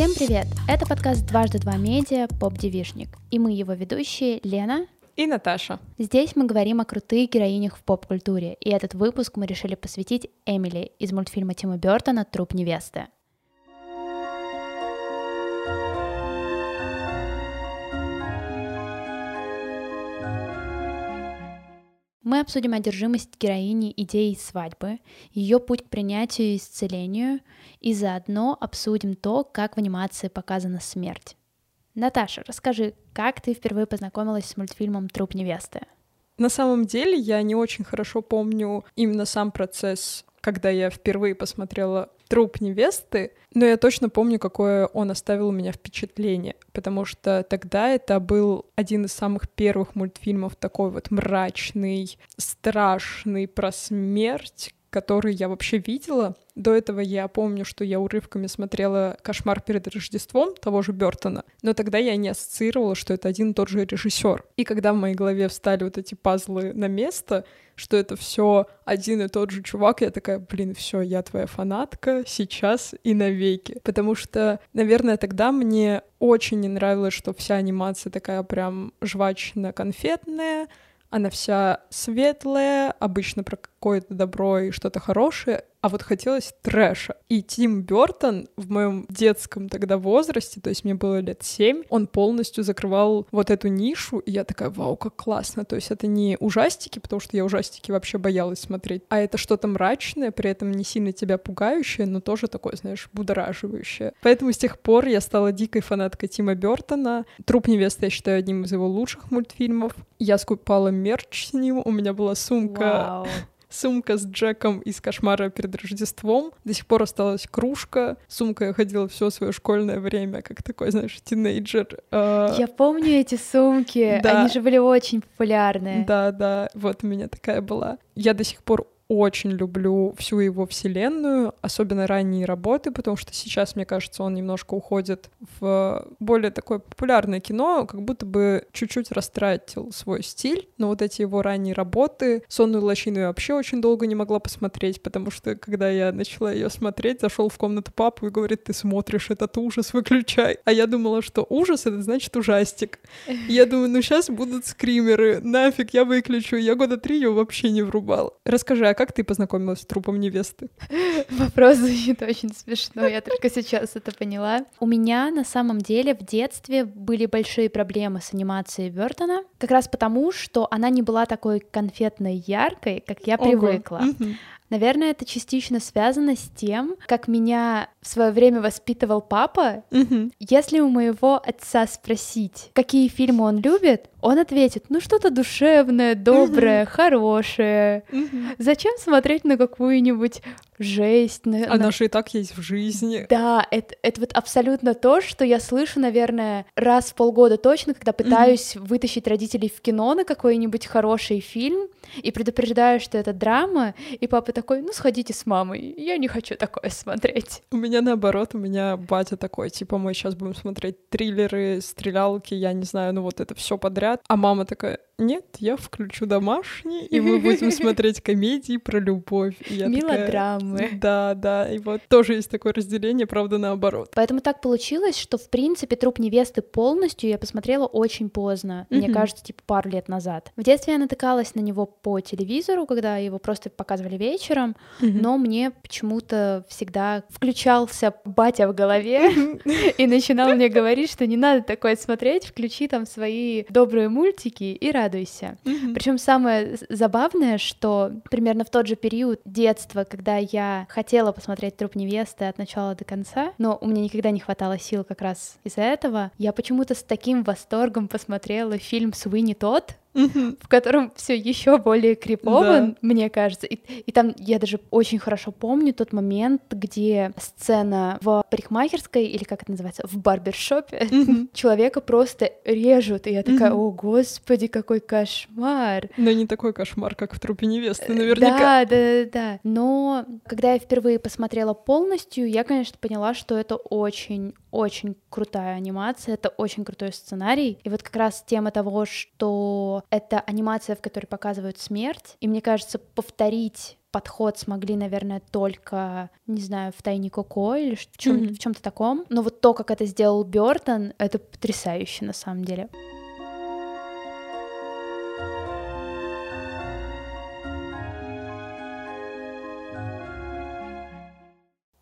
Всем привет! Это подкаст «Дважды два медиа. Поп-девишник». И мы его ведущие Лена и Наташа. Здесь мы говорим о крутых героинях в поп-культуре, и этот выпуск мы решили посвятить Эмили из мультфильма Тима Бертона «Труп невесты». Мы обсудим одержимость героини идеей свадьбы, ее путь к принятию и исцелению, и заодно обсудим то, как в анимации показана смерть. Наташа, расскажи, как ты впервые познакомилась с мультфильмом «Труп невесты»? На самом деле я не очень хорошо помню именно сам процесс, когда я впервые посмотрела труп невесты, но я точно помню, какое он оставил у меня впечатление, потому что тогда это был один из самых первых мультфильмов такой вот мрачный, страшный про смерть, который я вообще видела. До этого я помню, что я урывками смотрела «Кошмар перед Рождеством» того же Бертона, но тогда я не ассоциировала, что это один и тот же режиссер. И когда в моей голове встали вот эти пазлы на место, что это все один и тот же чувак, я такая, блин, все, я твоя фанатка сейчас и навеки. Потому что, наверное, тогда мне очень не нравилось, что вся анимация такая прям жвачно-конфетная, она вся светлая, обычно про какое-то добро и что-то хорошее, а вот хотелось трэша. И Тим Бертон в моем детском тогда возрасте, то есть мне было лет семь, он полностью закрывал вот эту нишу, и я такая, вау, как классно. То есть это не ужастики, потому что я ужастики вообще боялась смотреть, а это что-то мрачное, при этом не сильно тебя пугающее, но тоже такое, знаешь, будораживающее. Поэтому с тех пор я стала дикой фанаткой Тима Бертона. «Труп невесты» я считаю одним из его лучших мультфильмов. Я скупала мерч с ним, у меня была сумка Вау сумка с Джеком из «Кошмара перед Рождеством». До сих пор осталась кружка. Сумка я ходила все свое школьное время, как такой, знаешь, тинейджер. А, я помню эти сумки. Да. Они же были очень популярны. Да, да, вот у меня такая была. Я до сих пор очень люблю всю его вселенную, особенно ранние работы, потому что сейчас, мне кажется, он немножко уходит в более такое популярное кино, как будто бы чуть-чуть растратил свой стиль. Но вот эти его ранние работы, «Сонную лощину» я вообще очень долго не могла посмотреть, потому что, когда я начала ее смотреть, зашел в комнату папу и говорит, ты смотришь этот ужас, выключай. А я думала, что ужас — это значит ужастик. Я думаю, ну сейчас будут скримеры, нафиг, я выключу. Я года три ее вообще не врубала. Расскажи, а как ты познакомилась с трупом невесты? Вопрос звучит очень смешно, я только сейчас это поняла. У меня на самом деле в детстве были большие проблемы с анимацией Бертона, как раз потому, что она не была такой конфетной яркой, как я привыкла. Наверное, это частично связано с тем, как меня в свое время воспитывал папа. Угу. Если у моего отца спросить, какие фильмы он любит, он ответит, ну что-то душевное, доброе, угу. хорошее. Угу. Зачем смотреть на какую-нибудь жесть? На, Она на... же и так есть в жизни. Да, это, это вот абсолютно то, что я слышу, наверное, раз в полгода точно, когда пытаюсь угу. вытащить родителей в кино на какой-нибудь хороший фильм и предупреждаю, что это драма, и папа такой, ну сходите с мамой, я не хочу такое смотреть. У меня наоборот, у меня батя такой, типа мы сейчас будем смотреть триллеры, стрелялки, я не знаю, ну вот это все подряд, а мама такая, нет, я включу домашний, и мы будем смотреть комедии про любовь. Мелодрамы. Такая, да, да, и вот тоже есть такое разделение, правда, наоборот. Поэтому так получилось, что, в принципе, «Труп невесты» полностью я посмотрела очень поздно, mm-hmm. мне кажется, типа пару лет назад. В детстве я натыкалась на него по телевизору, когда его просто показывали вечером, mm-hmm. но мне почему-то всегда включался батя в голове и начинал мне говорить, что не надо такое смотреть, включи там свои добрые мультики и радуйся. Причем самое забавное, что примерно в тот же период детства, когда я хотела посмотреть труп невесты от начала до конца, но у меня никогда не хватало сил как раз из-за этого, я почему-то с таким восторгом посмотрела фильм Суини Тот в котором все еще более крипово, да. мне кажется. И, и там я даже очень хорошо помню тот момент, где сцена в парикмахерской, или как это называется, в барбершопе, человека просто режут, и я такая, о господи, какой кошмар. Но не такой кошмар, как в трупе невесты, наверняка. Да, да, да, да. Но когда я впервые посмотрела полностью, я, конечно, поняла, что это очень очень крутая анимация, это очень крутой сценарий. И вот как раз тема того, что это анимация, в которой показывают смерть, и мне кажется, повторить подход смогли, наверное, только, не знаю, в тайне Коко или в, чем-то таком. Но вот то, как это сделал Бертон, это потрясающе на самом деле.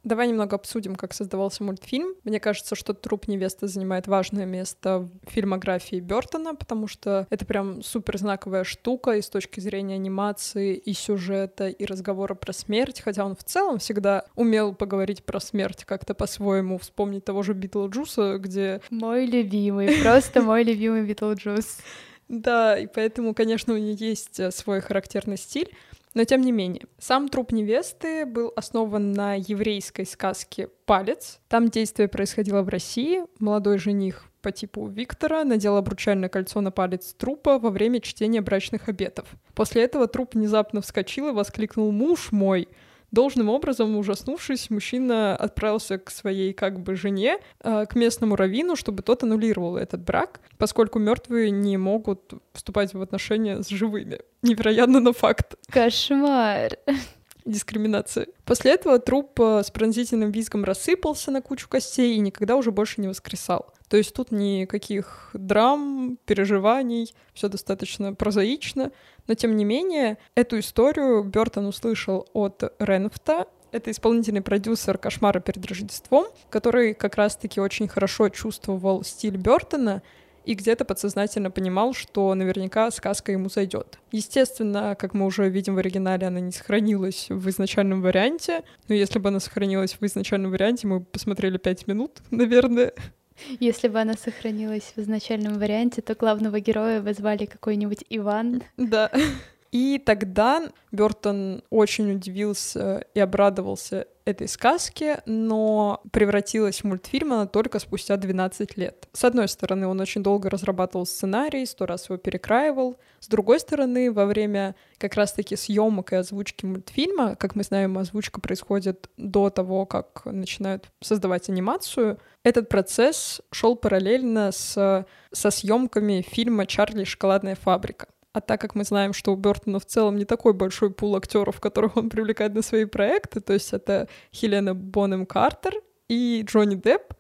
Давай немного обсудим, как создавался мультфильм. Мне кажется, что «Труп невесты» занимает важное место в фильмографии Бертона, потому что это прям супер знаковая штука и с точки зрения анимации, и сюжета, и разговора про смерть, хотя он в целом всегда умел поговорить про смерть как-то по-своему, вспомнить того же Битлджуса, где Мой любимый, просто мой любимый Битлджус. Да, и поэтому, конечно, у нее есть э, свой характерный стиль. Но тем не менее, сам труп невесты был основан на еврейской сказке «Палец». Там действие происходило в России. Молодой жених по типу Виктора надел обручальное кольцо на палец трупа во время чтения брачных обетов. После этого труп внезапно вскочил и воскликнул «Муж мой!». Должным образом, ужаснувшись, мужчина отправился к своей как бы жене, э, к местному раввину, чтобы тот аннулировал этот брак, поскольку мертвые не могут вступать в отношения с живыми. Невероятно, но факт. Кошмар. Дискриминация. После этого труп э, с пронзительным визгом рассыпался на кучу костей и никогда уже больше не воскресал. То есть тут никаких драм, переживаний, все достаточно прозаично. Но тем не менее, эту историю Бертон услышал от Ренфта, это исполнительный продюсер «Кошмара перед Рождеством», который как раз-таки очень хорошо чувствовал стиль Бертона и где-то подсознательно понимал, что наверняка сказка ему зайдет. Естественно, как мы уже видим в оригинале, она не сохранилась в изначальном варианте, но если бы она сохранилась в изначальном варианте, мы бы посмотрели пять минут, наверное. Если бы она сохранилась в изначальном варианте, то главного героя бы звали какой-нибудь Иван. Да. И тогда Бертон очень удивился и обрадовался этой сказке, но превратилась в мультфильм она только спустя 12 лет. С одной стороны, он очень долго разрабатывал сценарий, сто раз его перекраивал. С другой стороны, во время как раз-таки съемок и озвучки мультфильма, как мы знаем, озвучка происходит до того, как начинают создавать анимацию, этот процесс шел параллельно с, со съемками фильма «Чарли шоколадная фабрика». А так как мы знаем, что у Бертона в целом не такой большой пул актеров, которых он привлекает на свои проекты, то есть это Хелена Бонем Картер и Джонни Депп,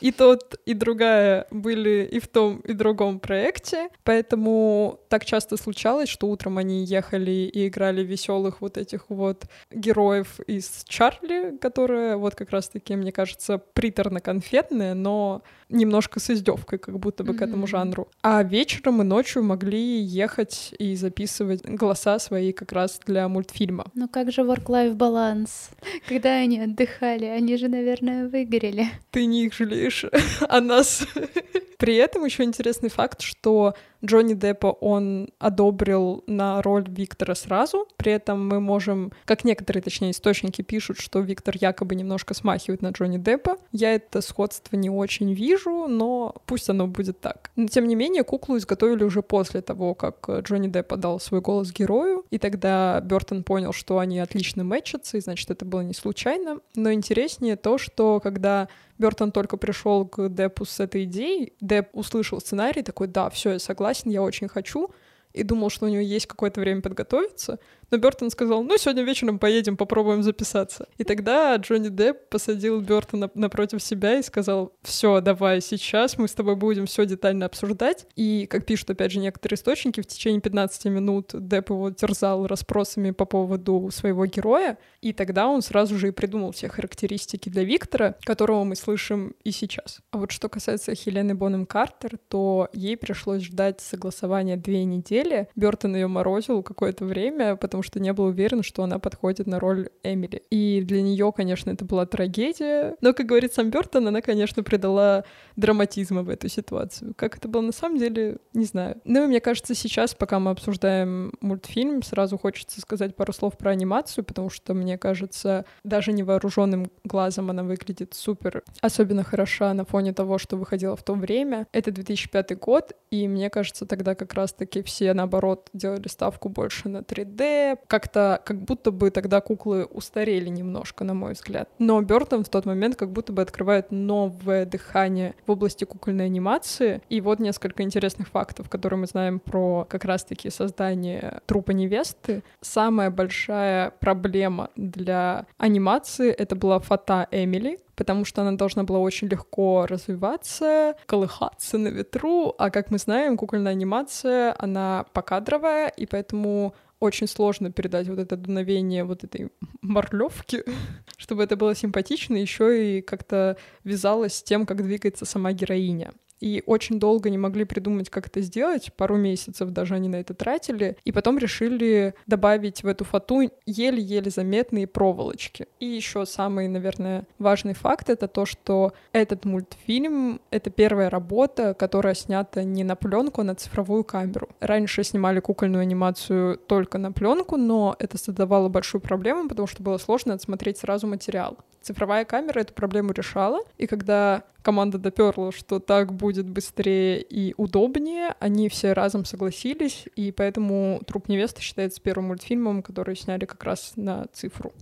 и тот, и другая были и в том, и другом проекте, поэтому так часто случалось, что утром они ехали и играли веселых вот этих вот героев из Чарли, которая вот как раз-таки, мне кажется, приторно-конфетная, но немножко с издевкой, как будто бы к этому жанру. А вечером и ночью могли ехать и записывать голоса свои как раз для мультфильма. Ну как же work-life баланс? Когда они отдыхали, они же, наверное, выгорели. Ты не их жалеешь, а нас. При этом еще интересный факт, что Джонни Деппа он одобрил на роль Виктора сразу. При этом мы можем, как некоторые, точнее, источники пишут, что Виктор якобы немножко смахивает на Джонни Деппа. Я это сходство не очень вижу, но пусть оно будет так. Но тем не менее, куклу изготовили уже после того, как Джонни Депп отдал свой голос герою, и тогда Бертон понял, что они отлично мэчатся, и значит, это было не случайно. Но интереснее то, что когда Бертон только пришел к Деппу с этой идеей, Депп услышал сценарий, такой, да, все, я согласен, я очень хочу, и думал, что у него есть какое-то время подготовиться, но Бертон сказал, ну, сегодня вечером поедем, попробуем записаться. И тогда Джонни Депп посадил Бертона напротив себя и сказал, все, давай, сейчас мы с тобой будем все детально обсуждать. И, как пишут, опять же, некоторые источники, в течение 15 минут Депп его терзал расспросами по поводу своего героя, и тогда он сразу же и придумал все характеристики для Виктора, которого мы слышим и сейчас. А вот что касается Хелены Бонем Картер, то ей пришлось ждать согласования две недели. Бертон ее морозил какое-то время, потому что не был уверен, что она подходит на роль Эмили. И для нее, конечно, это была трагедия. Но, как говорит сам Бертон, она, конечно, придала драматизма в эту ситуацию. Как это было на самом деле, не знаю. Ну и мне кажется, сейчас, пока мы обсуждаем мультфильм, сразу хочется сказать пару слов про анимацию, потому что, мне кажется, даже невооруженным глазом она выглядит супер. Особенно хороша на фоне того, что выходило в то время. Это 2005 год, и мне кажется, тогда как раз-таки все, наоборот, делали ставку больше на 3D, веселее. Как-то, как будто бы тогда куклы устарели немножко, на мой взгляд. Но Бертон в тот момент как будто бы открывает новое дыхание в области кукольной анимации. И вот несколько интересных фактов, которые мы знаем про как раз-таки создание трупа невесты. Самая большая проблема для анимации — это была фата Эмили, потому что она должна была очень легко развиваться, колыхаться на ветру, а как мы знаем, кукольная анимация, она покадровая, и поэтому очень сложно передать вот это дуновение вот этой морлевки, чтобы это было симпатично, еще и как-то вязалось с тем, как двигается сама героиня и очень долго не могли придумать, как это сделать, пару месяцев даже они на это тратили, и потом решили добавить в эту фату еле-еле заметные проволочки. И еще самый, наверное, важный факт — это то, что этот мультфильм — это первая работа, которая снята не на пленку, а на цифровую камеру. Раньше снимали кукольную анимацию только на пленку, но это создавало большую проблему, потому что было сложно отсмотреть сразу материал. Цифровая камера эту проблему решала, и когда команда доперла, что так будет быстрее и удобнее, они все разом согласились, и поэтому «Труп невесты» считается первым мультфильмом, который сняли как раз на цифру.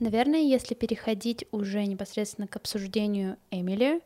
Наверное, если переходить уже непосредственно к обсуждению Эмили,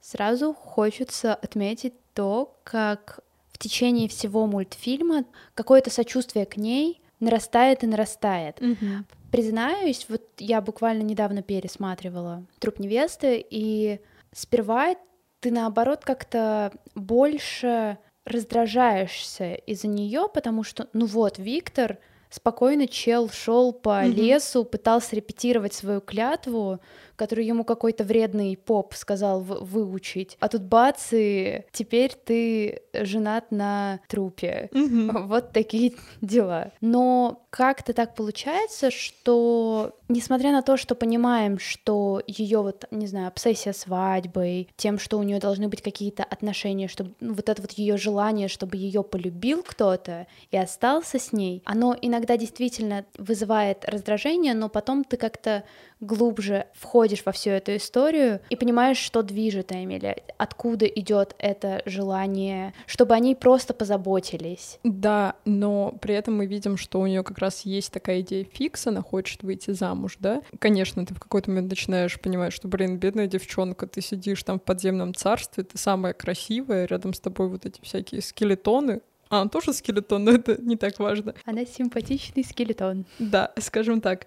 сразу хочется отметить то, как течение всего мультфильма какое-то сочувствие к ней нарастает и нарастает. Mm-hmm. Признаюсь, вот я буквально недавно пересматривала «Труп невесты», и сперва ты, наоборот, как-то больше раздражаешься из-за нее, потому что, ну вот, Виктор спокойно чел шел по mm-hmm. лесу, пытался репетировать свою клятву, которую ему какой-то вредный поп сказал выучить. А тут бац, и теперь ты женат на трупе. Mm-hmm. Вот такие дела. Но как-то так получается, что несмотря на то, что понимаем, что ее вот, не знаю, обсессия свадьбой, тем, что у нее должны быть какие-то отношения, чтобы ну, вот это вот ее желание, чтобы ее полюбил кто-то и остался с ней, оно иногда действительно вызывает раздражение, но потом ты как-то глубже входишь во всю эту историю и понимаешь, что движет Эмили, откуда идет это желание, чтобы они просто позаботились. Да, но при этом мы видим, что у нее как раз есть такая идея фикса, она хочет выйти замуж, да? Конечно, ты в какой-то момент начинаешь понимать, что, блин, бедная девчонка, ты сидишь там в подземном царстве, ты самая красивая, рядом с тобой вот эти всякие скелетоны, а, он тоже скелетон, но это не так важно. Она симпатичный скелетон. Да, скажем так.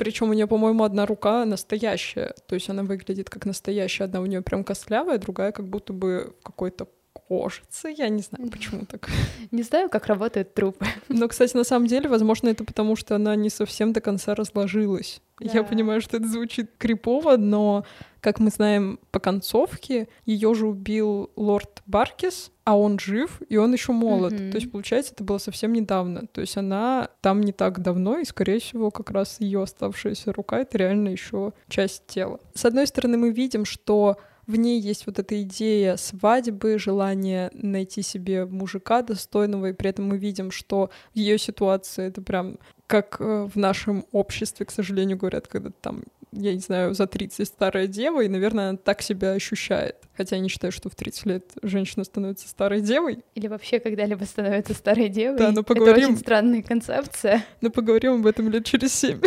Причем у нее, по-моему, одна рука настоящая. То есть она выглядит как настоящая. Одна у нее прям костлявая, другая как будто бы какой-то кожицы. Я не знаю, почему так. Не знаю, как работают трупы. Но, кстати, на самом деле, возможно, это потому, что она не совсем до конца разложилась. Да. Я понимаю, что это звучит крипово, но, как мы знаем по концовке, ее же убил лорд Баркис, а он жив, и он еще молод. Mm-hmm. То есть, получается, это было совсем недавно. То есть она там не так давно, и, скорее всего, как раз ее оставшаяся рука — это реально еще часть тела. С одной стороны, мы видим, что в ней есть вот эта идея свадьбы, желание найти себе мужика достойного, и при этом мы видим, что в ее ситуации это прям как э, в нашем обществе, к сожалению, говорят, когда там, я не знаю, за 30 старая дева, и, наверное, она так себя ощущает. Хотя я не считаю, что в 30 лет женщина становится старой девой. Или вообще когда-либо становится старой девой. Да, но поговорим... Это очень странная концепция. Но поговорим об этом лет через семь.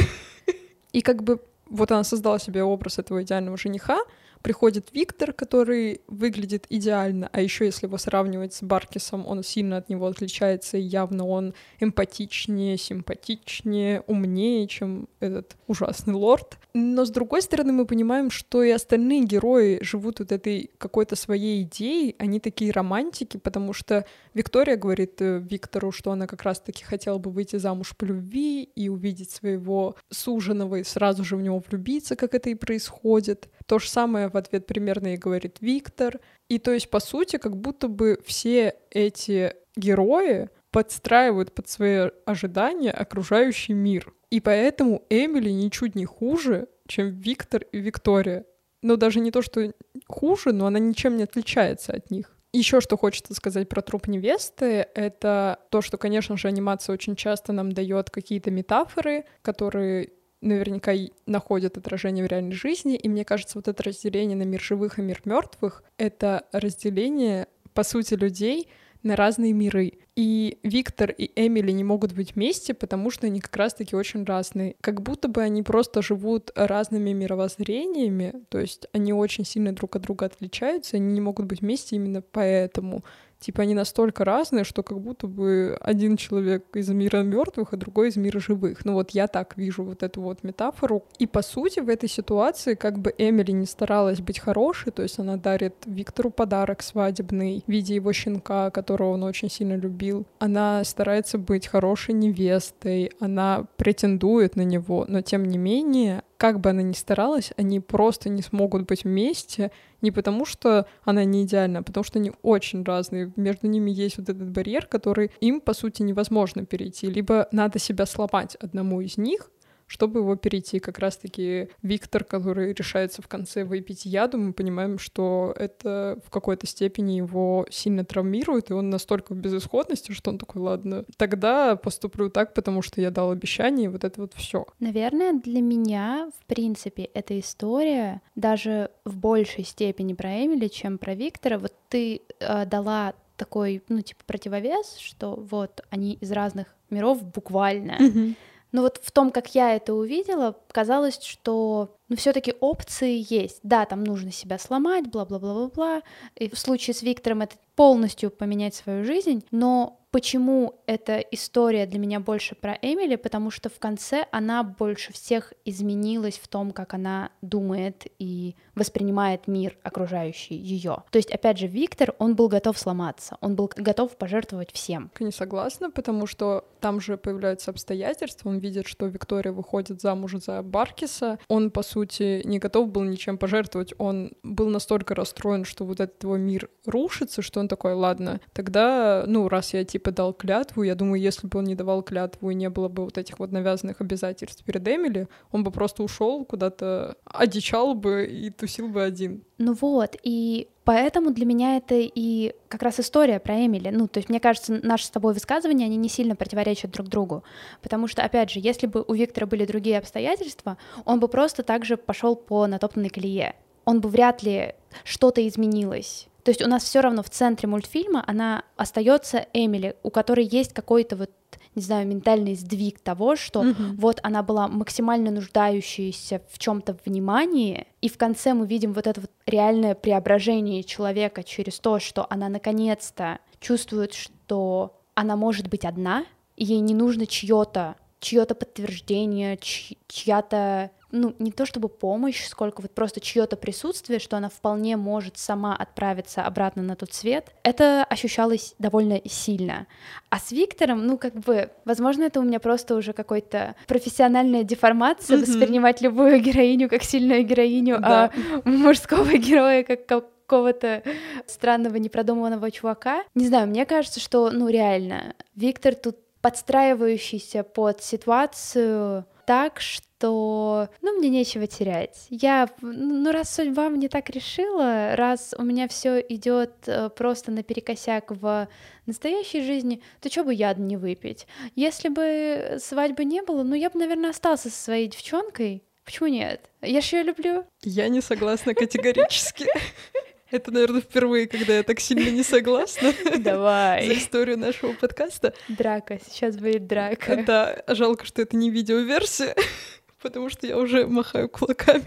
И как бы вот она создала себе образ этого идеального жениха, приходит Виктор, который выглядит идеально, а еще если его сравнивать с Баркисом, он сильно от него отличается, и явно он эмпатичнее, симпатичнее, умнее, чем этот ужасный лорд. Но с другой стороны, мы понимаем, что и остальные герои живут вот этой какой-то своей идеей, они такие романтики, потому что Виктория говорит э, Виктору, что она как раз-таки хотела бы выйти замуж по любви и увидеть своего суженого и сразу же в него влюбиться, как это и происходит. То же самое в ответ примерно и говорит Виктор. И то есть, по сути, как будто бы все эти герои подстраивают под свои ожидания окружающий мир. И поэтому Эмили ничуть не хуже, чем Виктор и Виктория. Но даже не то, что хуже, но она ничем не отличается от них. Еще что хочется сказать про труп невесты, это то, что, конечно же, анимация очень часто нам дает какие-то метафоры, которые наверняка находят отражение в реальной жизни. И мне кажется, вот это разделение на мир живых и мир мертвых — это разделение, по сути, людей на разные миры. И Виктор и Эмили не могут быть вместе, потому что они как раз-таки очень разные. Как будто бы они просто живут разными мировоззрениями, то есть они очень сильно друг от друга отличаются, они не могут быть вместе именно поэтому. Типа они настолько разные, что как будто бы один человек из мира мертвых, а другой из мира живых. Ну вот я так вижу вот эту вот метафору. И по сути в этой ситуации как бы Эмили не старалась быть хорошей, то есть она дарит Виктору подарок свадебный в виде его щенка, которого он очень сильно любил. Она старается быть хорошей невестой, она претендует на него, но тем не менее как бы она ни старалась, они просто не смогут быть вместе, не потому что она не идеальна, а потому что они очень разные. Между ними есть вот этот барьер, который им, по сути, невозможно перейти. Либо надо себя сломать одному из них, чтобы его перейти. Как раз-таки Виктор, который решается в конце выпить яду, мы понимаем, что это в какой-то степени его сильно травмирует, и он настолько в безысходности, что он такой, ладно, тогда поступлю так, потому что я дал обещание, и вот это вот все. Наверное, для меня, в принципе, эта история даже в большей степени про Эмили, чем про Виктора. Вот ты э, дала такой, ну, типа, противовес, что вот они из разных миров буквально. Mm-hmm. Но вот в том, как я это увидела, казалось, что ну, все-таки опции есть. Да, там нужно себя сломать, бла-бла-бла-бла-бла. И в случае с Виктором это полностью поменять свою жизнь, но Почему эта история для меня больше про Эмили? Потому что в конце она больше всех изменилась в том, как она думает и воспринимает мир окружающий ее. То есть, опять же, Виктор, он был готов сломаться, он был готов пожертвовать всем. Не согласна, потому что там же появляются обстоятельства, он видит, что Виктория выходит замуж за Баркиса, он, по сути, не готов был ничем пожертвовать, он был настолько расстроен, что вот этот его мир рушится, что он такой, ладно, тогда, ну, раз я, типа, дал клятву. Я думаю, если бы он не давал клятву и не было бы вот этих вот навязанных обязательств перед Эмили, он бы просто ушел куда-то, одичал бы и тусил бы один. Ну вот, и поэтому для меня это и как раз история про Эмили. Ну, то есть, мне кажется, наши с тобой высказывания, они не сильно противоречат друг другу. Потому что, опять же, если бы у Виктора были другие обстоятельства, он бы просто так же пошел по натоптанной колее. Он бы вряд ли что-то изменилось то есть у нас все равно в центре мультфильма она остается Эмили, у которой есть какой-то вот не знаю, ментальный сдвиг того, что mm-hmm. вот она была максимально нуждающаяся в чем-то внимании, и в конце мы видим вот это вот реальное преображение человека через то, что она наконец-то чувствует, что она может быть одна, и ей не нужно чье-то чье-то подтверждение, чья-то ну, не то чтобы помощь, сколько вот просто чье-то присутствие, что она вполне может сама отправиться обратно на тот свет, это ощущалось довольно сильно. А с Виктором, ну, как бы, возможно, это у меня просто уже какой-то профессиональная деформация, mm-hmm. воспринимать любую героиню как сильную героиню, да. а мужского героя как какого-то странного непродуманного чувака. Не знаю, мне кажется, что, ну, реально, Виктор тут подстраивающийся под ситуацию так, что ну, мне нечего терять. Я, ну, раз судьба мне так решила, раз у меня все идет э, просто наперекосяк в настоящей жизни, то что бы яд не выпить? Если бы свадьбы не было, ну, я бы, наверное, остался со своей девчонкой. Почему нет? Я же ее люблю. Я не согласна категорически. Это, наверное, впервые, когда я так сильно не согласна. Давай. За историю нашего подкаста. Драка, сейчас будет драка. Да, жалко, что это не видеоверсия потому что я уже махаю кулаками.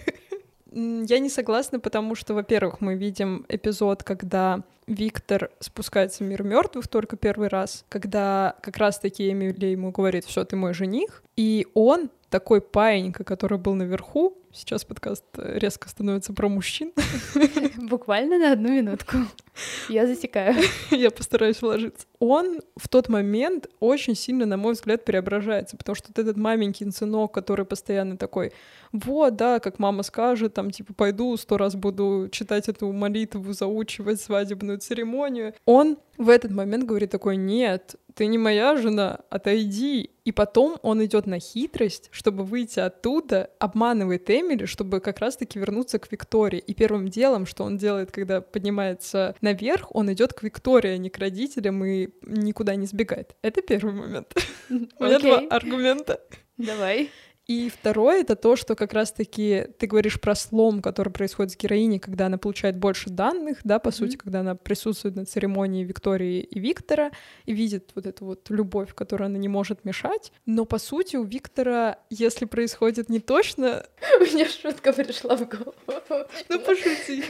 Я не согласна, потому что, во-первых, мы видим эпизод, когда Виктор спускается в мир мертвых только первый раз, когда как раз-таки Эмили ему говорит, все, ты мой жених, и он такой паинька, который был наверху, сейчас подкаст резко становится про мужчин. Буквально на одну минутку. Я засекаю. Я постараюсь вложиться. Он в тот момент очень сильно, на мой взгляд, преображается, потому что вот этот маменький сынок, который постоянно такой, вот, да, как мама скажет, там, типа, пойду сто раз буду читать эту молитву, заучивать свадебную церемонию. Он в этот момент говорит такой, нет, ты не моя жена, отойди. И потом он идет на хитрость, чтобы выйти оттуда, обманывает Эмили, чтобы как раз-таки вернуться к Виктории. И первым делом, что он делает, когда поднимается наверх, он идет к Виктории, а не к родителям и никуда не сбегает. Это первый момент. У меня два аргумента. Давай. И второе — это то, что как раз-таки ты говоришь про слом, который происходит с героиней, когда она получает больше данных, да, по mm-hmm. сути, когда она присутствует на церемонии Виктории и Виктора и видит вот эту вот любовь, которую она не может мешать. Но, по сути, у Виктора, если происходит не точно... У меня шутка пришла в голову. Ну, пошути.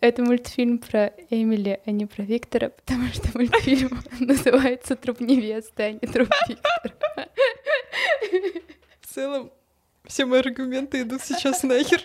Это мультфильм про Эмили, а не про Виктора, потому что мультфильм называется «Труп невесты», а не «Труп Виктора». Целом, все мои аргументы идут сейчас нахер.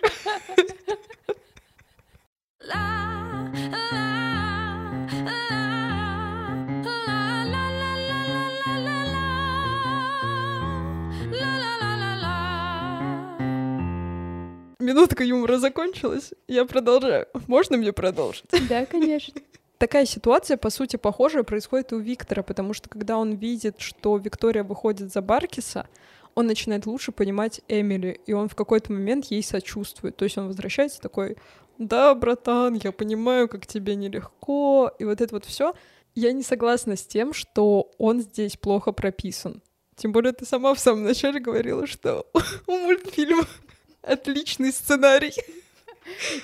Минутка юмора закончилась, я продолжаю. Можно мне продолжить? Да, конечно. Такая ситуация, по сути, похожая происходит и у Виктора, потому что когда он видит, что Виктория выходит за Баркиса, он начинает лучше понимать Эмили, и он в какой-то момент ей сочувствует. То есть он возвращается такой, да, братан, я понимаю, как тебе нелегко, и вот это вот все. Я не согласна с тем, что он здесь плохо прописан. Тем более ты сама в самом начале говорила, что у мультфильма отличный сценарий.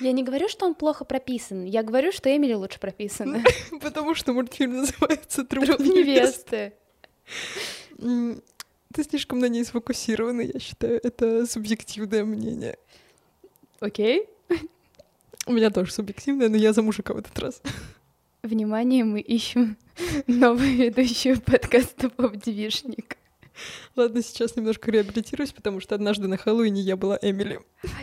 Я не говорю, что он плохо прописан. Я говорю, что Эмили лучше прописана. Потому что мультфильм называется «Труп, Труп невесты». Ты слишком на ней сфокусирована, я считаю. Это субъективное мнение. Окей. У меня тоже субъективное, но я за мужика в этот раз. Внимание, мы ищем новую ведущую подкаста «Поп-девишник». Ладно, сейчас немножко реабилитируюсь, потому что однажды на Хэллоуине я была Эмили.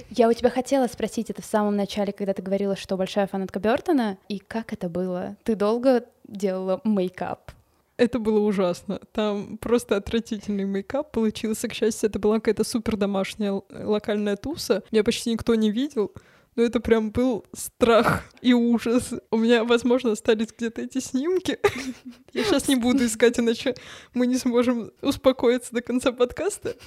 Я у тебя хотела спросить это в самом начале, когда ты говорила, что большая фанатка Бертона. И как это было? Ты долго делала мейкап? Это было ужасно. Там просто отвратительный мейкап получился. К счастью, это была какая-то супер домашняя локальная туса. Меня почти никто не видел. Но это прям был страх и ужас. У меня, возможно, остались где-то эти снимки. Я сейчас не буду искать, иначе мы не сможем успокоиться до конца подкаста.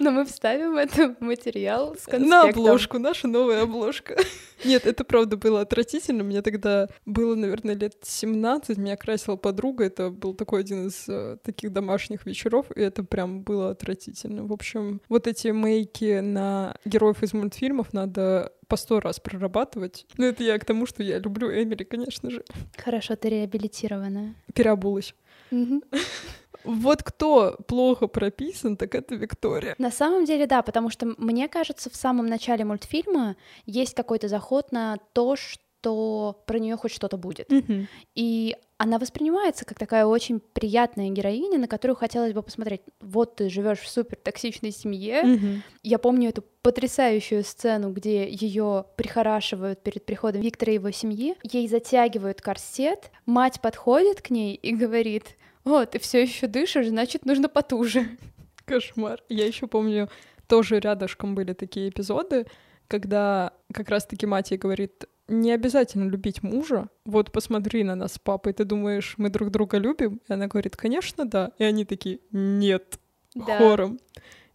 Но мы вставим это в материал с конспектом. На обложку, наша новая обложка. Нет, это правда было отвратительно. Мне тогда было, наверное, лет 17. Меня красила подруга. Это был такой один из э, таких домашних вечеров, и это прям было отвратительно. В общем, вот эти мейки на героев из мультфильмов надо по сто раз прорабатывать. Ну, это я к тому, что я люблю Эмили, конечно же. Хорошо, ты реабилитирована. Переобулась. Вот кто плохо прописан, так это Виктория. На самом деле, да, потому что мне кажется, в самом начале мультфильма есть какой-то заход на то, что про нее хоть что-то будет. Mm-hmm. И она воспринимается как такая очень приятная героиня, на которую хотелось бы посмотреть. Вот ты живешь в супер токсичной семье. Mm-hmm. Я помню эту потрясающую сцену, где ее прихорашивают перед приходом Виктора и его семьи. Ей затягивают корсет, мать подходит к ней и говорит: о, ты все еще дышишь, значит, нужно потуже. Кошмар. Я еще помню, тоже рядышком были такие эпизоды, когда как раз-таки мать ей говорит, не обязательно любить мужа. Вот посмотри на нас с папой, ты думаешь, мы друг друга любим? И она говорит, конечно, да. И они такие, нет, да. хором.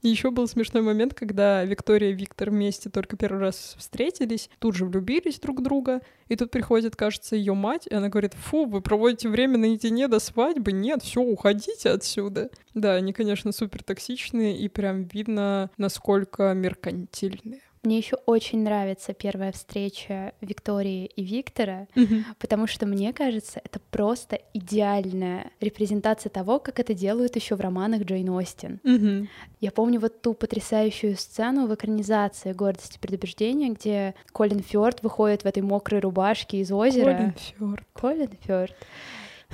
Еще был смешной момент, когда Виктория и Виктор вместе только первый раз встретились, тут же влюбились друг в друга, и тут приходит, кажется, ее мать, и она говорит, фу, вы проводите время наедине до свадьбы, нет, все, уходите отсюда. Да, они, конечно, супер токсичные, и прям видно, насколько меркантильные. Мне еще очень нравится первая встреча Виктории и Виктора, mm-hmm. потому что мне кажется, это просто идеальная репрезентация того, как это делают еще в романах Джейн Остин. Mm-hmm. Я помню вот ту потрясающую сцену в экранизации «Гордость и предубеждение», где Колин Фёрд выходит в этой мокрой рубашке из озера. Колин Фёрд. Колин Фёрд.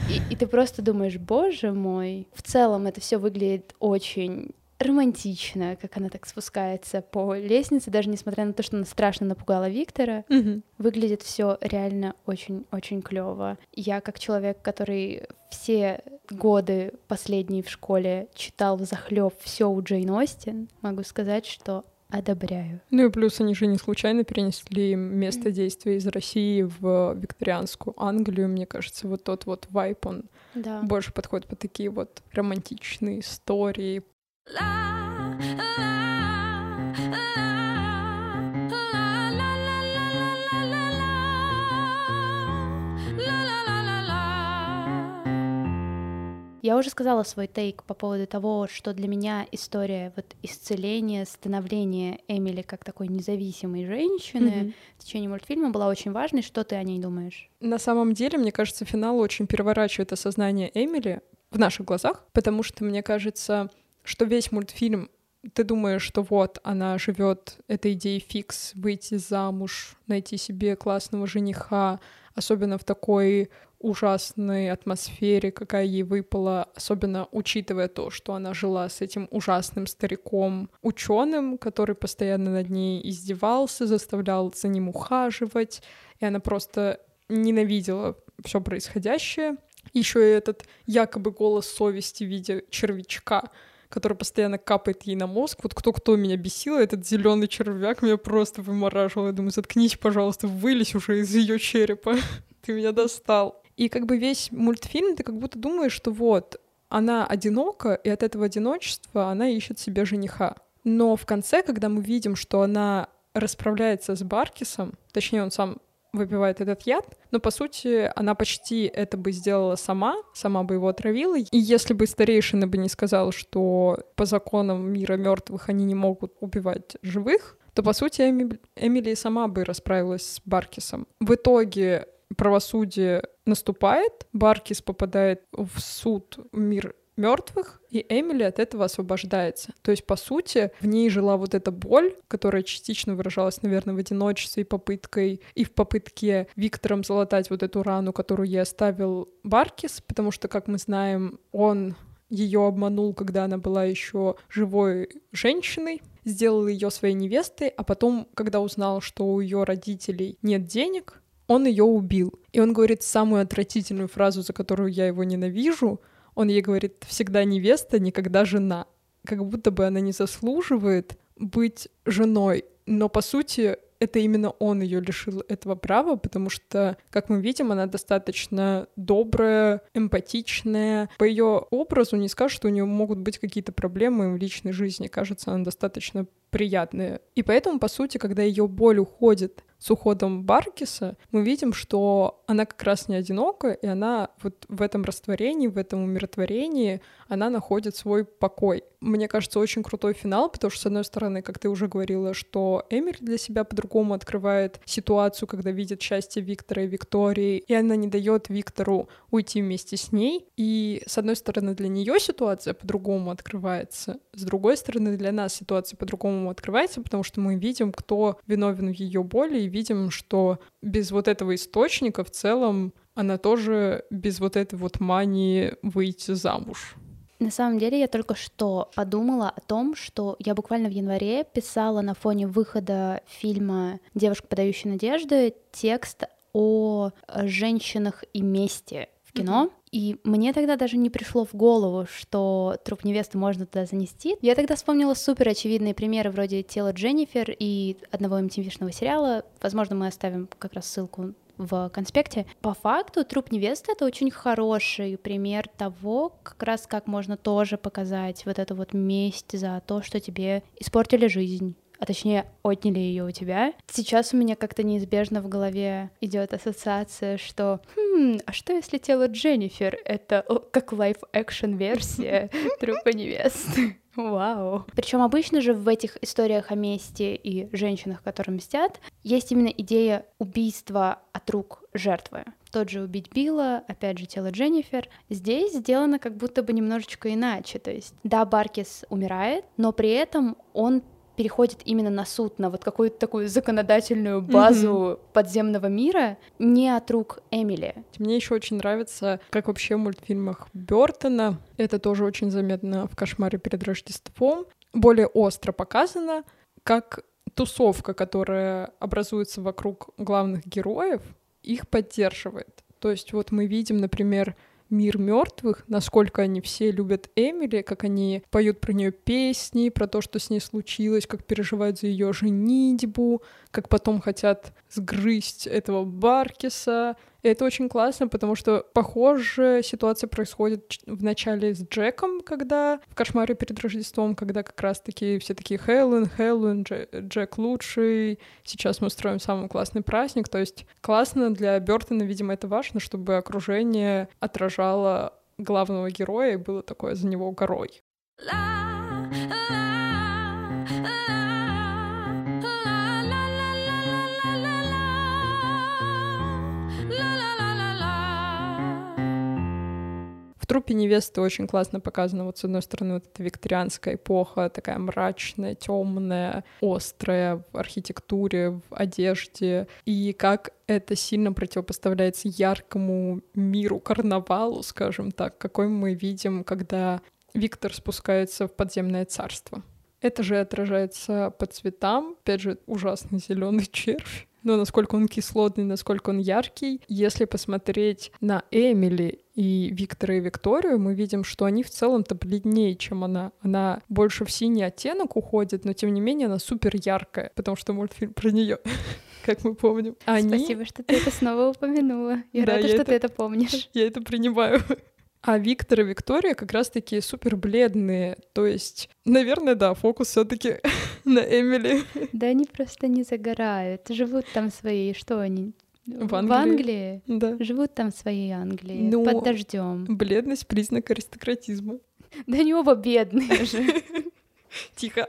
И, и ты просто думаешь, боже мой, в целом это все выглядит очень романтично, как она так спускается по лестнице, даже несмотря на то, что она страшно напугала Виктора, угу. выглядит все реально очень-очень клево. Я как человек, который все годы последние в школе читал в захлеб все у Джейн Остин, могу сказать, что одобряю. Ну и плюс они же не случайно перенесли место действия из России в викторианскую Англию. Мне кажется, вот тот вот вайп, он да. больше подходит по такие вот романтичные истории, Я уже сказала свой тейк по поводу того, что для меня история вот исцеления, становления Эмили как такой независимой женщины mm-hmm. в течение мультфильма была очень важной. Что ты о ней думаешь? На самом деле, мне кажется, финал очень переворачивает осознание Эмили в наших глазах, потому что мне кажется, что весь мультфильм ты думаешь, что вот она живет этой идеей фикс, выйти замуж, найти себе классного жениха, особенно в такой ужасной атмосфере, какая ей выпала, особенно учитывая то, что она жила с этим ужасным стариком ученым, который постоянно над ней издевался, заставлял за ним ухаживать, и она просто ненавидела все происходящее. Еще и этот якобы голос совести в виде червячка, который постоянно капает ей на мозг. Вот кто-кто меня бесил, этот зеленый червяк меня просто вымораживал. Я думаю, заткнись, пожалуйста, вылезь уже из ее черепа. Ты меня достал. И как бы весь мультфильм ты как будто думаешь, что вот, она одинока, и от этого одиночества она ищет себе жениха. Но в конце, когда мы видим, что она расправляется с Баркисом, точнее, он сам выпивает этот яд, но по сути она почти это бы сделала сама, сама бы его отравила. И если бы старейшина бы не сказал, что по законам мира мертвых они не могут убивать живых, то по сути Эми... Эмили сама бы расправилась с Баркисом. В итоге правосудие наступает, Баркис попадает в суд мир мертвых, и Эмили от этого освобождается. То есть, по сути, в ней жила вот эта боль, которая частично выражалась, наверное, в одиночестве и попыткой, и в попытке Виктором залатать вот эту рану, которую ей оставил Баркис, потому что, как мы знаем, он ее обманул, когда она была еще живой женщиной, сделал ее своей невестой, а потом, когда узнал, что у ее родителей нет денег, он ее убил. И он говорит самую отвратительную фразу, за которую я его ненавижу. Он ей говорит «всегда невеста, никогда жена». Как будто бы она не заслуживает быть женой. Но, по сути, это именно он ее лишил этого права, потому что, как мы видим, она достаточно добрая, эмпатичная. По ее образу не скажешь, что у нее могут быть какие-то проблемы в личной жизни. Кажется, она достаточно приятная. И поэтому, по сути, когда ее боль уходит с уходом Баркиса, мы видим, что она как раз не одинока, и она вот в этом растворении, в этом умиротворении, она находит свой покой. Мне кажется, очень крутой финал, потому что, с одной стороны, как ты уже говорила, что Эмили для себя по-другому открывает ситуацию, когда видит счастье Виктора и Виктории, и она не дает Виктору уйти вместе с ней. И, с одной стороны, для нее ситуация по-другому открывается, с другой стороны, для нас ситуация по-другому открывается, потому что мы видим, кто виновен в ее боли, и видим, что без вот этого источника в целом она тоже без вот этой вот мании выйти замуж. На самом деле я только что подумала о том, что я буквально в январе писала на фоне выхода фильма «Девушка, подающая надежды» текст о женщинах и мести в кино. Mm-hmm. И мне тогда даже не пришло в голову, что труп невесты можно туда занести. Я тогда вспомнила супер очевидные примеры вроде тела Дженнифер и одного MTV-шного сериала. Возможно, мы оставим как раз ссылку в конспекте. По факту труп невесты — это очень хороший пример того, как раз как можно тоже показать вот эту вот месть за то, что тебе испортили жизнь а точнее отняли ее у тебя. Сейчас у меня как-то неизбежно в голове идет ассоциация, что хм, а что если тело Дженнифер это как live-action версия трупа невесты? Вау. Причем обычно же в этих историях о мести и женщинах, которые мстят, есть именно идея убийства от рук жертвы. Тот же убить Билла, опять же, тело Дженнифер. Здесь сделано как будто бы немножечко иначе. То есть, да, Баркис умирает, но при этом он переходит именно на суд, на вот какую-то такую законодательную базу mm-hmm. подземного мира, не от рук Эмили. Мне еще очень нравится, как вообще в мультфильмах Бертона, это тоже очень заметно в «Кошмаре перед Рождеством», более остро показано, как тусовка, которая образуется вокруг главных героев, их поддерживает. То есть вот мы видим, например, мир мертвых, насколько они все любят Эмили, как они поют про нее песни, про то, что с ней случилось, как переживают за ее женитьбу, как потом хотят сгрызть этого Баркиса. Это очень классно, потому что похожая ситуация происходит в начале с Джеком, когда в «Кошмаре перед Рождеством», когда как раз-таки все такие «Хэллоуин, Хэллоуин, Джек лучший, сейчас мы устроим самый классный праздник». То есть классно для Бертона, видимо, это важно, чтобы окружение отражало главного героя, и было такое за него горой. В трупе невесты очень классно показано, вот с одной стороны, вот эта викторианская эпоха, такая мрачная, темная, острая в архитектуре, в одежде, и как это сильно противопоставляется яркому миру карнавалу, скажем так, какой мы видим, когда Виктор спускается в подземное царство. Это же отражается по цветам. Опять же, ужасный зеленый червь. Но насколько он кислотный, насколько он яркий. Если посмотреть на Эмили и Виктора и Викторию, мы видим, что они в целом-то бледнее, чем она. Она больше в синий оттенок уходит, но тем не менее она супер яркая, потому что мультфильм про нее как мы помним. Они... Спасибо, что ты это снова упомянула. Я да, рада, я что это... ты это помнишь. Я это принимаю. А Виктор и Виктория как раз-таки супер бледные. То есть, наверное, да, фокус все таки на Эмили. Да они просто не загорают, живут там свои, что они? В Англии. В Англии? Да. Живут там своей Англии, Но под дождем. Бледность — признак аристократизма. Да они оба бедные же. Тихо.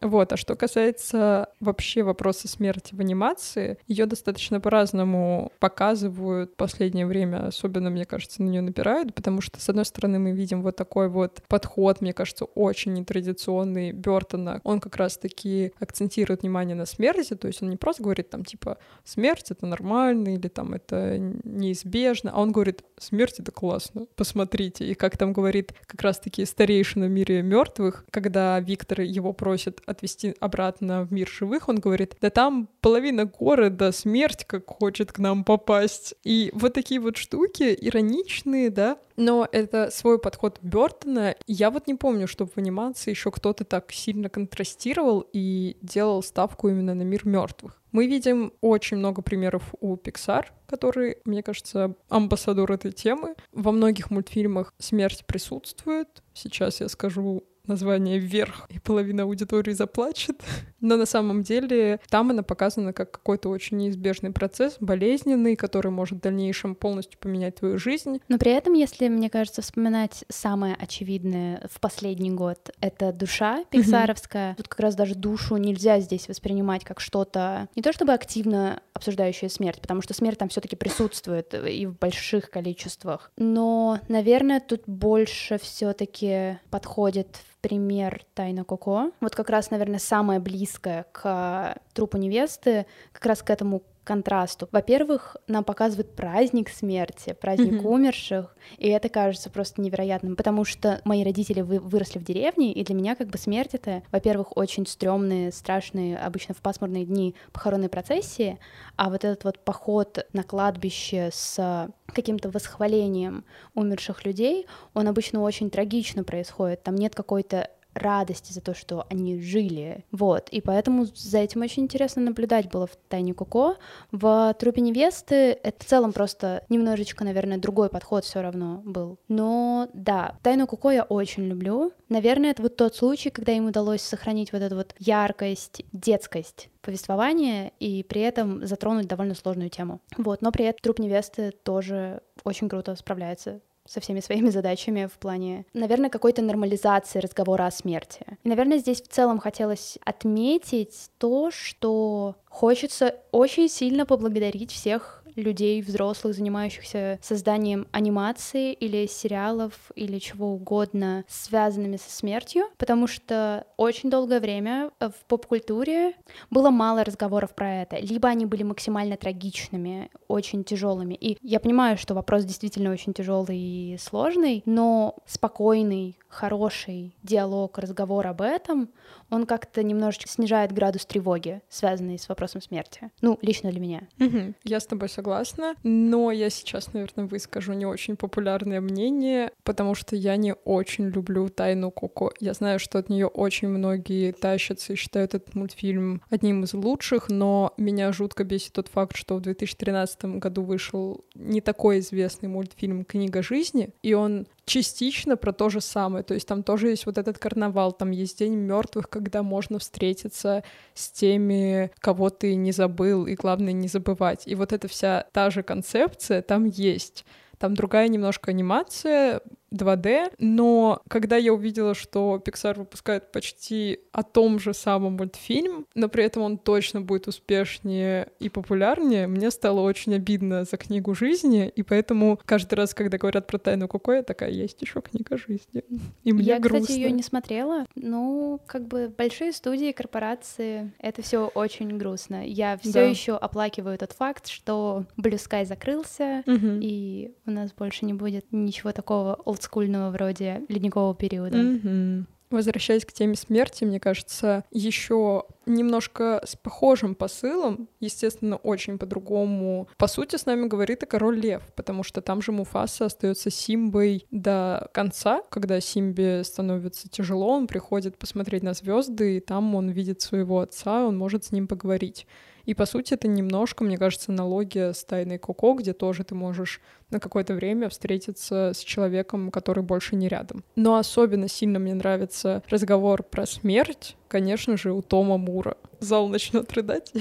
Вот, а что касается вообще вопроса смерти в анимации, ее достаточно по-разному показывают в последнее время, особенно, мне кажется, на нее напирают, потому что, с одной стороны, мы видим вот такой вот подход, мне кажется, очень нетрадиционный Бертона. Он как раз-таки акцентирует внимание на смерти, то есть он не просто говорит там типа смерть это нормально или там это неизбежно, а он говорит смерть это классно, посмотрите. И как там говорит как раз-таки старейшина в мире мертвых, когда Виктор его просит отвезти обратно в мир живых, он говорит, да там половина города, смерть как хочет к нам попасть. И вот такие вот штуки ироничные, да, но это свой подход Бертона. Я вот не помню, чтобы в анимации еще кто-то так сильно контрастировал и делал ставку именно на мир мертвых. Мы видим очень много примеров у Pixar, которые, мне кажется, амбассадор этой темы. Во многих мультфильмах смерть присутствует. Сейчас я скажу название вверх, и половина аудитории заплачет. Но на самом деле там она показана как какой-то очень неизбежный процесс, болезненный, который может в дальнейшем полностью поменять твою жизнь. Но при этом, если, мне кажется, вспоминать самое очевидное в последний год, это душа пиксаровская. Mm-hmm. Тут как раз даже душу нельзя здесь воспринимать как что-то не то чтобы активно обсуждающее смерть, потому что смерть там все-таки присутствует и в больших количествах. Но, наверное, тут больше все-таки подходит в пример Тайна Коко. Вот как раз, наверное, самое близкое к трупу невесты, как раз к этому контрасту. Во-первых, нам показывают праздник смерти, праздник mm-hmm. умерших, и это кажется просто невероятным, потому что мои родители вы, выросли в деревне, и для меня как бы смерть это, во-первых, очень стрёмные, страшные, обычно в пасмурные дни похоронной процессии, а вот этот вот поход на кладбище с каким-то восхвалением умерших людей, он обычно очень трагично происходит, там нет какой-то радости за то, что они жили. Вот. И поэтому за этим очень интересно наблюдать было в «Тайне Коко». В «Трупе невесты» это в целом просто немножечко, наверное, другой подход все равно был. Но да, «Тайну Коко» я очень люблю. Наверное, это вот тот случай, когда им удалось сохранить вот эту вот яркость, детскость повествования и при этом затронуть довольно сложную тему. Вот, но при этом труп невесты тоже очень круто справляется со всеми своими задачами в плане, наверное, какой-то нормализации разговора о смерти. И, наверное, здесь в целом хотелось отметить то, что хочется очень сильно поблагодарить всех людей, взрослых, занимающихся созданием анимации или сериалов или чего угодно, связанными со смертью, потому что очень долгое время в поп-культуре было мало разговоров про это. Либо они были максимально трагичными, очень тяжелыми. И я понимаю, что вопрос действительно очень тяжелый и сложный, но спокойный, хороший диалог, разговор об этом, он как-то немножечко снижает градус тревоги, связанный с вопросом смерти. Ну, лично для меня. Угу. Я с тобой согласна, но я сейчас, наверное, выскажу не очень популярное мнение, потому что я не очень люблю Тайну Коко. Я знаю, что от нее очень многие тащатся и считают этот мультфильм одним из лучших, но меня жутко бесит тот факт, что в 2013 году вышел не такой известный мультфильм «Книга жизни», и он частично про то же самое. То есть там тоже есть вот этот карнавал, там есть День мертвых, когда можно встретиться с теми, кого ты не забыл, и главное не забывать. И вот эта вся та же концепция там есть. Там другая немножко анимация, 2D, но когда я увидела, что Pixar выпускает почти о том же самом мультфильм, но при этом он точно будет успешнее и популярнее, мне стало очень обидно за книгу жизни, и поэтому каждый раз, когда говорят про тайну Коко, я такая, есть еще книга жизни. И мне я, грустно. кстати, ее не смотрела. Ну, как бы большие студии, корпорации, это все очень грустно. Я все Да. еще оплакиваю тот факт, что Blue Sky закрылся, Мгм. и у нас больше не будет ничего такого олдскульного вроде ледникового периода. Мгм. Возвращаясь к теме смерти, мне кажется, еще немножко с похожим посылом, естественно, очень по-другому. По сути, с нами говорит и король лев, потому что там же Муфаса остается Симбой до конца, когда Симбе становится тяжело, он приходит посмотреть на звезды, и там он видит своего отца, он может с ним поговорить. И, по сути, это немножко, мне кажется, аналогия с «Тайной Коко», где тоже ты можешь на какое-то время встретиться с человеком, который больше не рядом. Но особенно сильно мне нравится разговор про смерть, конечно же, у Тома Мура. Зал начнет рыдать,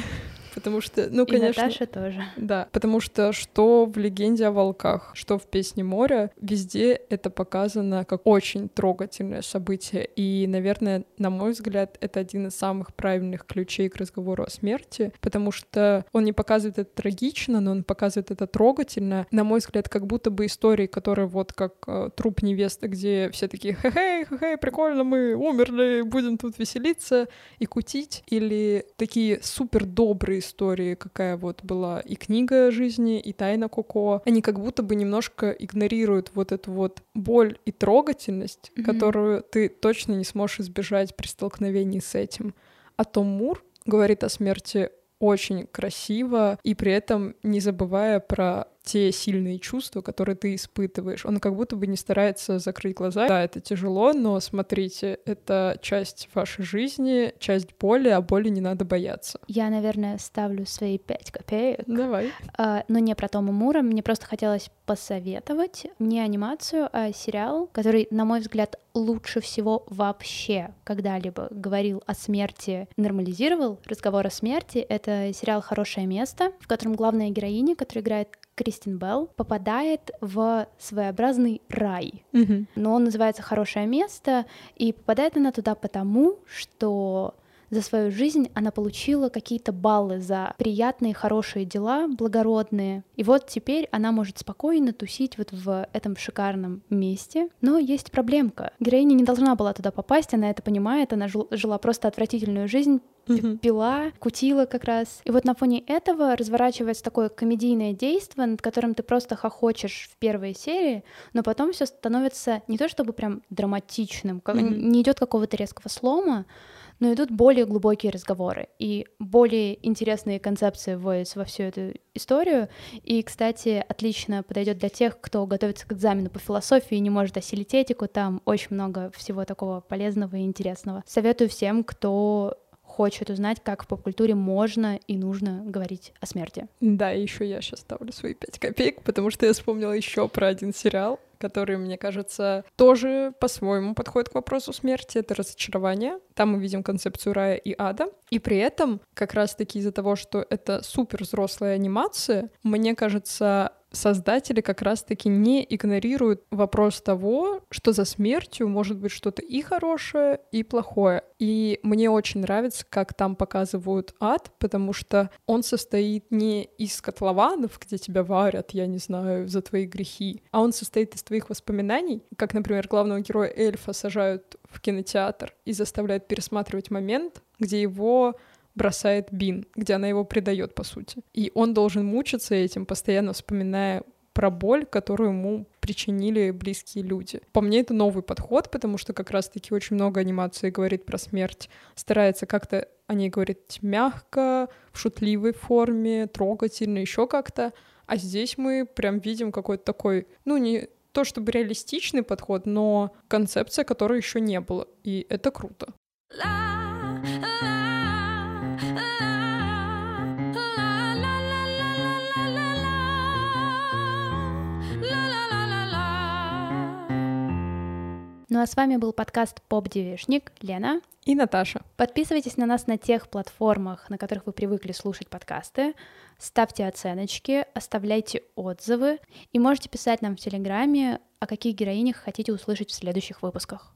потому что, ну, И конечно... Наташа тоже. Да, потому что что в «Легенде о волках», что в «Песне моря», везде это показано как очень трогательное событие. И, наверное, на мой взгляд, это один из самых правильных ключей к разговору о смерти, потому что он не показывает это трагично, но он показывает это трогательно. На мой взгляд, как будто бы истории, которые вот как э, «Труп невесты», где все такие «хе-хей, хе-хей, прикольно, мы умерли, будем тут веселиться и кутить», или такие супер добрые истории, какая вот была и книга жизни, и тайна Коко, они как будто бы немножко игнорируют вот эту вот боль и трогательность, Мгм. которую ты точно не сможешь избежать при столкновении с этим. А Том Мур говорит о смерти очень красиво и при этом не забывая про те сильные чувства, которые ты испытываешь. Он как будто бы не старается закрыть глаза. Да, это тяжело, но смотрите, это часть вашей жизни, часть боли, а боли не надо бояться. Я, наверное, ставлю свои пять копеек. Давай. А, но не про Тома Мура. Мне просто хотелось посоветовать не анимацию, а сериал, который, на мой взгляд, лучше всего вообще когда-либо говорил о смерти, нормализировал разговор о смерти. Это сериал «Хорошее место», в котором главная героиня, которая играет Кристин Белл, попадает в своеобразный рай. Мгм. Но он называется «Хорошее место», и попадает она туда потому, что за свою жизнь она получила какие-то баллы за приятные, хорошие дела, благородные. И вот теперь она может спокойно тусить вот в этом шикарном месте. Но есть проблемка. Героиня не должна была туда попасть, она это понимает, она жил- жила просто отвратительную жизнь, Мгм. пила, кутила как раз. И вот на фоне этого разворачивается такое комедийное действие, над которым ты просто хохочешь в первой серии, но потом все становится не то чтобы прям драматичным, как- Мгм. не идет какого-то резкого слома, но идут более глубокие разговоры и более интересные концепции вводятся во всю эту историю. И, кстати, отлично подойдет для тех, кто готовится к экзамену по философии и не может осилить этику. Там очень много всего такого полезного и интересного. Советую всем, кто хочет узнать, как в поп-культуре можно и нужно говорить о смерти. Да, еще я сейчас ставлю свои пять копеек, потому что я вспомнила еще про один сериал, который, мне кажется, тоже по-своему подходит к вопросу смерти. Это разочарование. Там мы видим концепцию рая и ада. И при этом, как раз-таки из-за того, что это супер взрослая анимация, мне кажется, создатели как раз-таки не игнорируют вопрос того, что за смертью может быть что-то и хорошее, и плохое. И мне очень нравится, как там показывают ад, потому что он состоит не из котлованов, где тебя варят, я не знаю, за твои грехи, а он состоит из твоих воспоминаний, как, например, главного героя эльфа сажают в кинотеатр и заставляют пересматривать момент, где его бросает Бин, где она его предает, по сути. И он должен мучиться этим, постоянно вспоминая про боль, которую ему причинили близкие люди. По мне это новый подход, потому что как раз-таки очень много анимации говорит про смерть, старается как-то о ней говорить мягко, в шутливой форме, трогательно, еще как-то. А здесь мы прям видим какой-то такой, ну не то чтобы реалистичный подход, но концепция, которой еще не было. И это круто. Ну а с вами был подкаст «Поп-девишник» Лена и Наташа. Подписывайтесь на нас на тех платформах, на которых вы привыкли слушать подкасты. Ставьте оценочки, оставляйте отзывы и можете писать нам в Телеграме, о каких героинях хотите услышать в следующих выпусках.